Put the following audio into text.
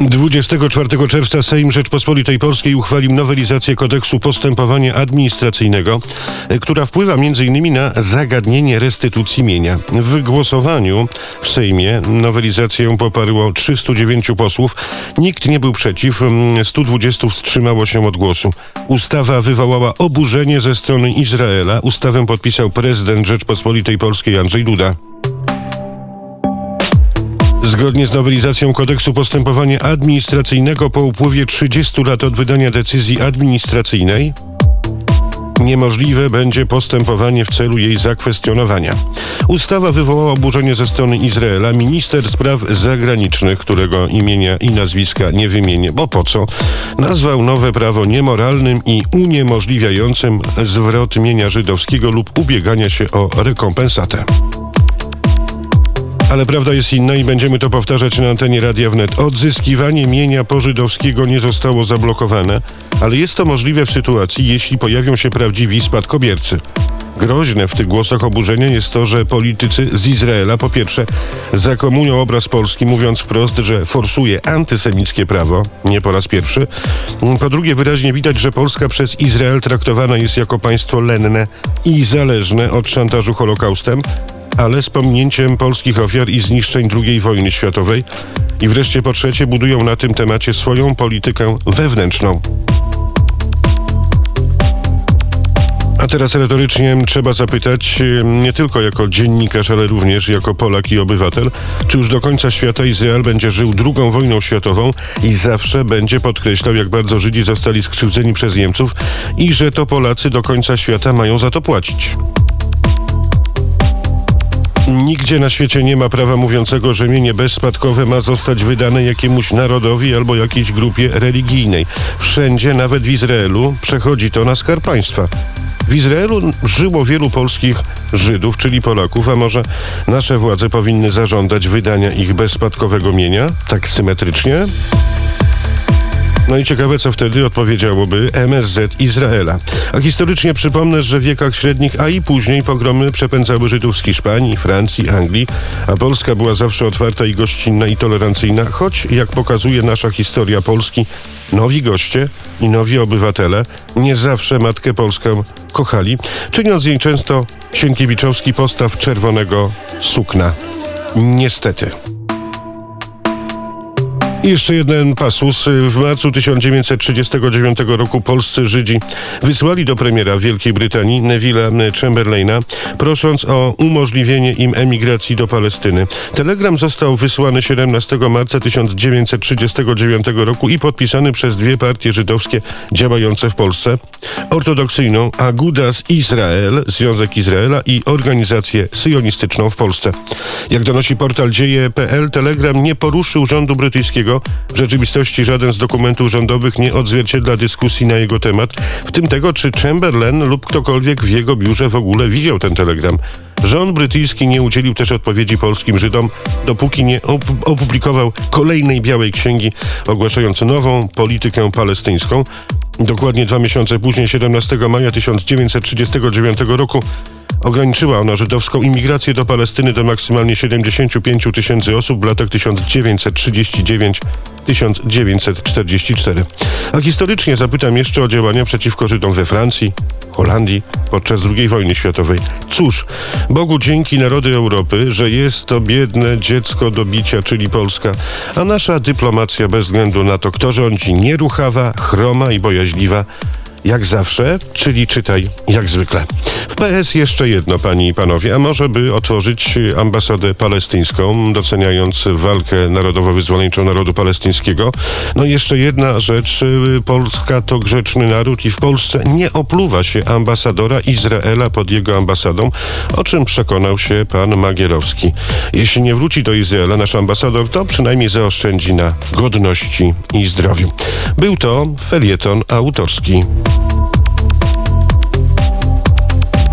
24 czerwca Sejm Rzeczpospolitej Polskiej uchwalił nowelizację kodeksu postępowania administracyjnego, która wpływa m.in. na zagadnienie restytucji mienia. W głosowaniu w Sejmie nowelizację poparło 309 posłów. Nikt nie był przeciw, 120 wstrzymało się od głosu. Ustawa wywołała oburzenie ze strony Izraela. Ustawę podpisał prezydent Rzeczpospolitej Polskiej Andrzej Duda. Zgodnie z nowelizacją kodeksu postępowania administracyjnego po upływie 30 lat od wydania decyzji administracyjnej niemożliwe będzie postępowanie w celu jej zakwestionowania. Ustawa wywołała oburzenie ze strony Izraela. Minister spraw zagranicznych, którego imienia i nazwiska nie wymienię, bo po co, nazwał nowe prawo niemoralnym i uniemożliwiającym zwrot mienia żydowskiego lub ubiegania się o rekompensatę. Ale prawda jest inna i będziemy to powtarzać na antenie Radia Wnet. Odzyskiwanie mienia pożydowskiego nie zostało zablokowane, ale jest to możliwe w sytuacji, jeśli pojawią się prawdziwi spadkobiercy. Groźne w tych głosach oburzenia jest to, że politycy z Izraela po pierwsze zakomują obraz Polski, mówiąc wprost, że forsuje antysemickie prawo, nie po raz pierwszy. Po drugie, wyraźnie widać, że Polska przez Izrael traktowana jest jako państwo lenne i zależne od szantażu Holokaustem, ale z pominięciem polskich ofiar i zniszczeń II wojny światowej. I wreszcie po trzecie budują na tym temacie swoją politykę wewnętrzną. A teraz retorycznie trzeba zapytać, nie tylko jako dziennikarz, ale również jako Polak i obywatel, czy już do końca świata Izrael będzie żył drugą wojną światową i zawsze będzie podkreślał, jak bardzo Żydzi zostali skrzywdzeni przez Niemców i że to Polacy do końca świata mają za to płacić. Nigdzie na świecie nie ma prawa mówiącego, że mienie bezspadkowe ma zostać wydane jakiemuś narodowi albo jakiejś grupie religijnej. Wszędzie, nawet w Izraelu, przechodzi to na skarb państwa. W Izraelu żyło wielu polskich Żydów, czyli Polaków, a może nasze władze powinny zażądać wydania ich bezspadkowego mienia, tak symetrycznie? No i ciekawe, co wtedy odpowiedziałoby MSZ Izraela. A historycznie przypomnę, że w wiekach średnich, a i później pogromy przepędzały Żydów z Hiszpanii, Francji, Anglii, a Polska była zawsze otwarta i gościnna i tolerancyjna, choć, jak pokazuje nasza historia Polski, nowi goście i nowi obywatele nie zawsze Matkę Polskę kochali, czyniąc jej często Sienkiewiczowski postaw czerwonego sukna. Niestety. Jeszcze jeden pasus. W marcu 1939 roku polscy Żydzi wysłali do premiera Wielkiej Brytanii Neville'a Chamberlaina, prosząc o umożliwienie im emigracji do Palestyny. Telegram został wysłany 17 marca 1939 roku i podpisany przez dwie partie żydowskie działające w Polsce. Ortodoksyjną Agudas Izrael, Związek Izraela i organizację syjonistyczną w Polsce. Jak donosi portal dzieje.pl, Telegram nie poruszył rządu brytyjskiego w rzeczywistości żaden z dokumentów rządowych nie odzwierciedla dyskusji na jego temat, w tym tego, czy Chamberlain lub ktokolwiek w jego biurze w ogóle widział ten telegram. Rząd brytyjski nie udzielił też odpowiedzi polskim Żydom, dopóki nie opublikował kolejnej białej księgi ogłaszając nową politykę palestyńską. Dokładnie dwa miesiące później, 17 maja 1939 roku, Ograniczyła ona żydowską imigrację do Palestyny do maksymalnie 75 tysięcy osób w latach 1939-1944. A historycznie zapytam jeszcze o działania przeciwko Żydom we Francji, Holandii podczas II wojny światowej. Cóż, Bogu dzięki narody Europy, że jest to biedne dziecko do bicia, czyli Polska, a nasza dyplomacja bez względu na to, kto rządzi, nieruchawa, chroma i bojaźliwa, jak zawsze, czyli czytaj jak zwykle. W PS jeszcze jedno, panie i panowie, a może by otworzyć ambasadę palestyńską, doceniając walkę narodowo-wyzwoleńczą narodu palestyńskiego. No jeszcze jedna rzecz, Polska to grzeczny naród i w Polsce nie opluwa się ambasadora Izraela pod jego ambasadą, o czym przekonał się pan Magierowski. Jeśli nie wróci do Izraela nasz ambasador, to przynajmniej zaoszczędzi na godności i zdrowiu. Był to felieton autorski.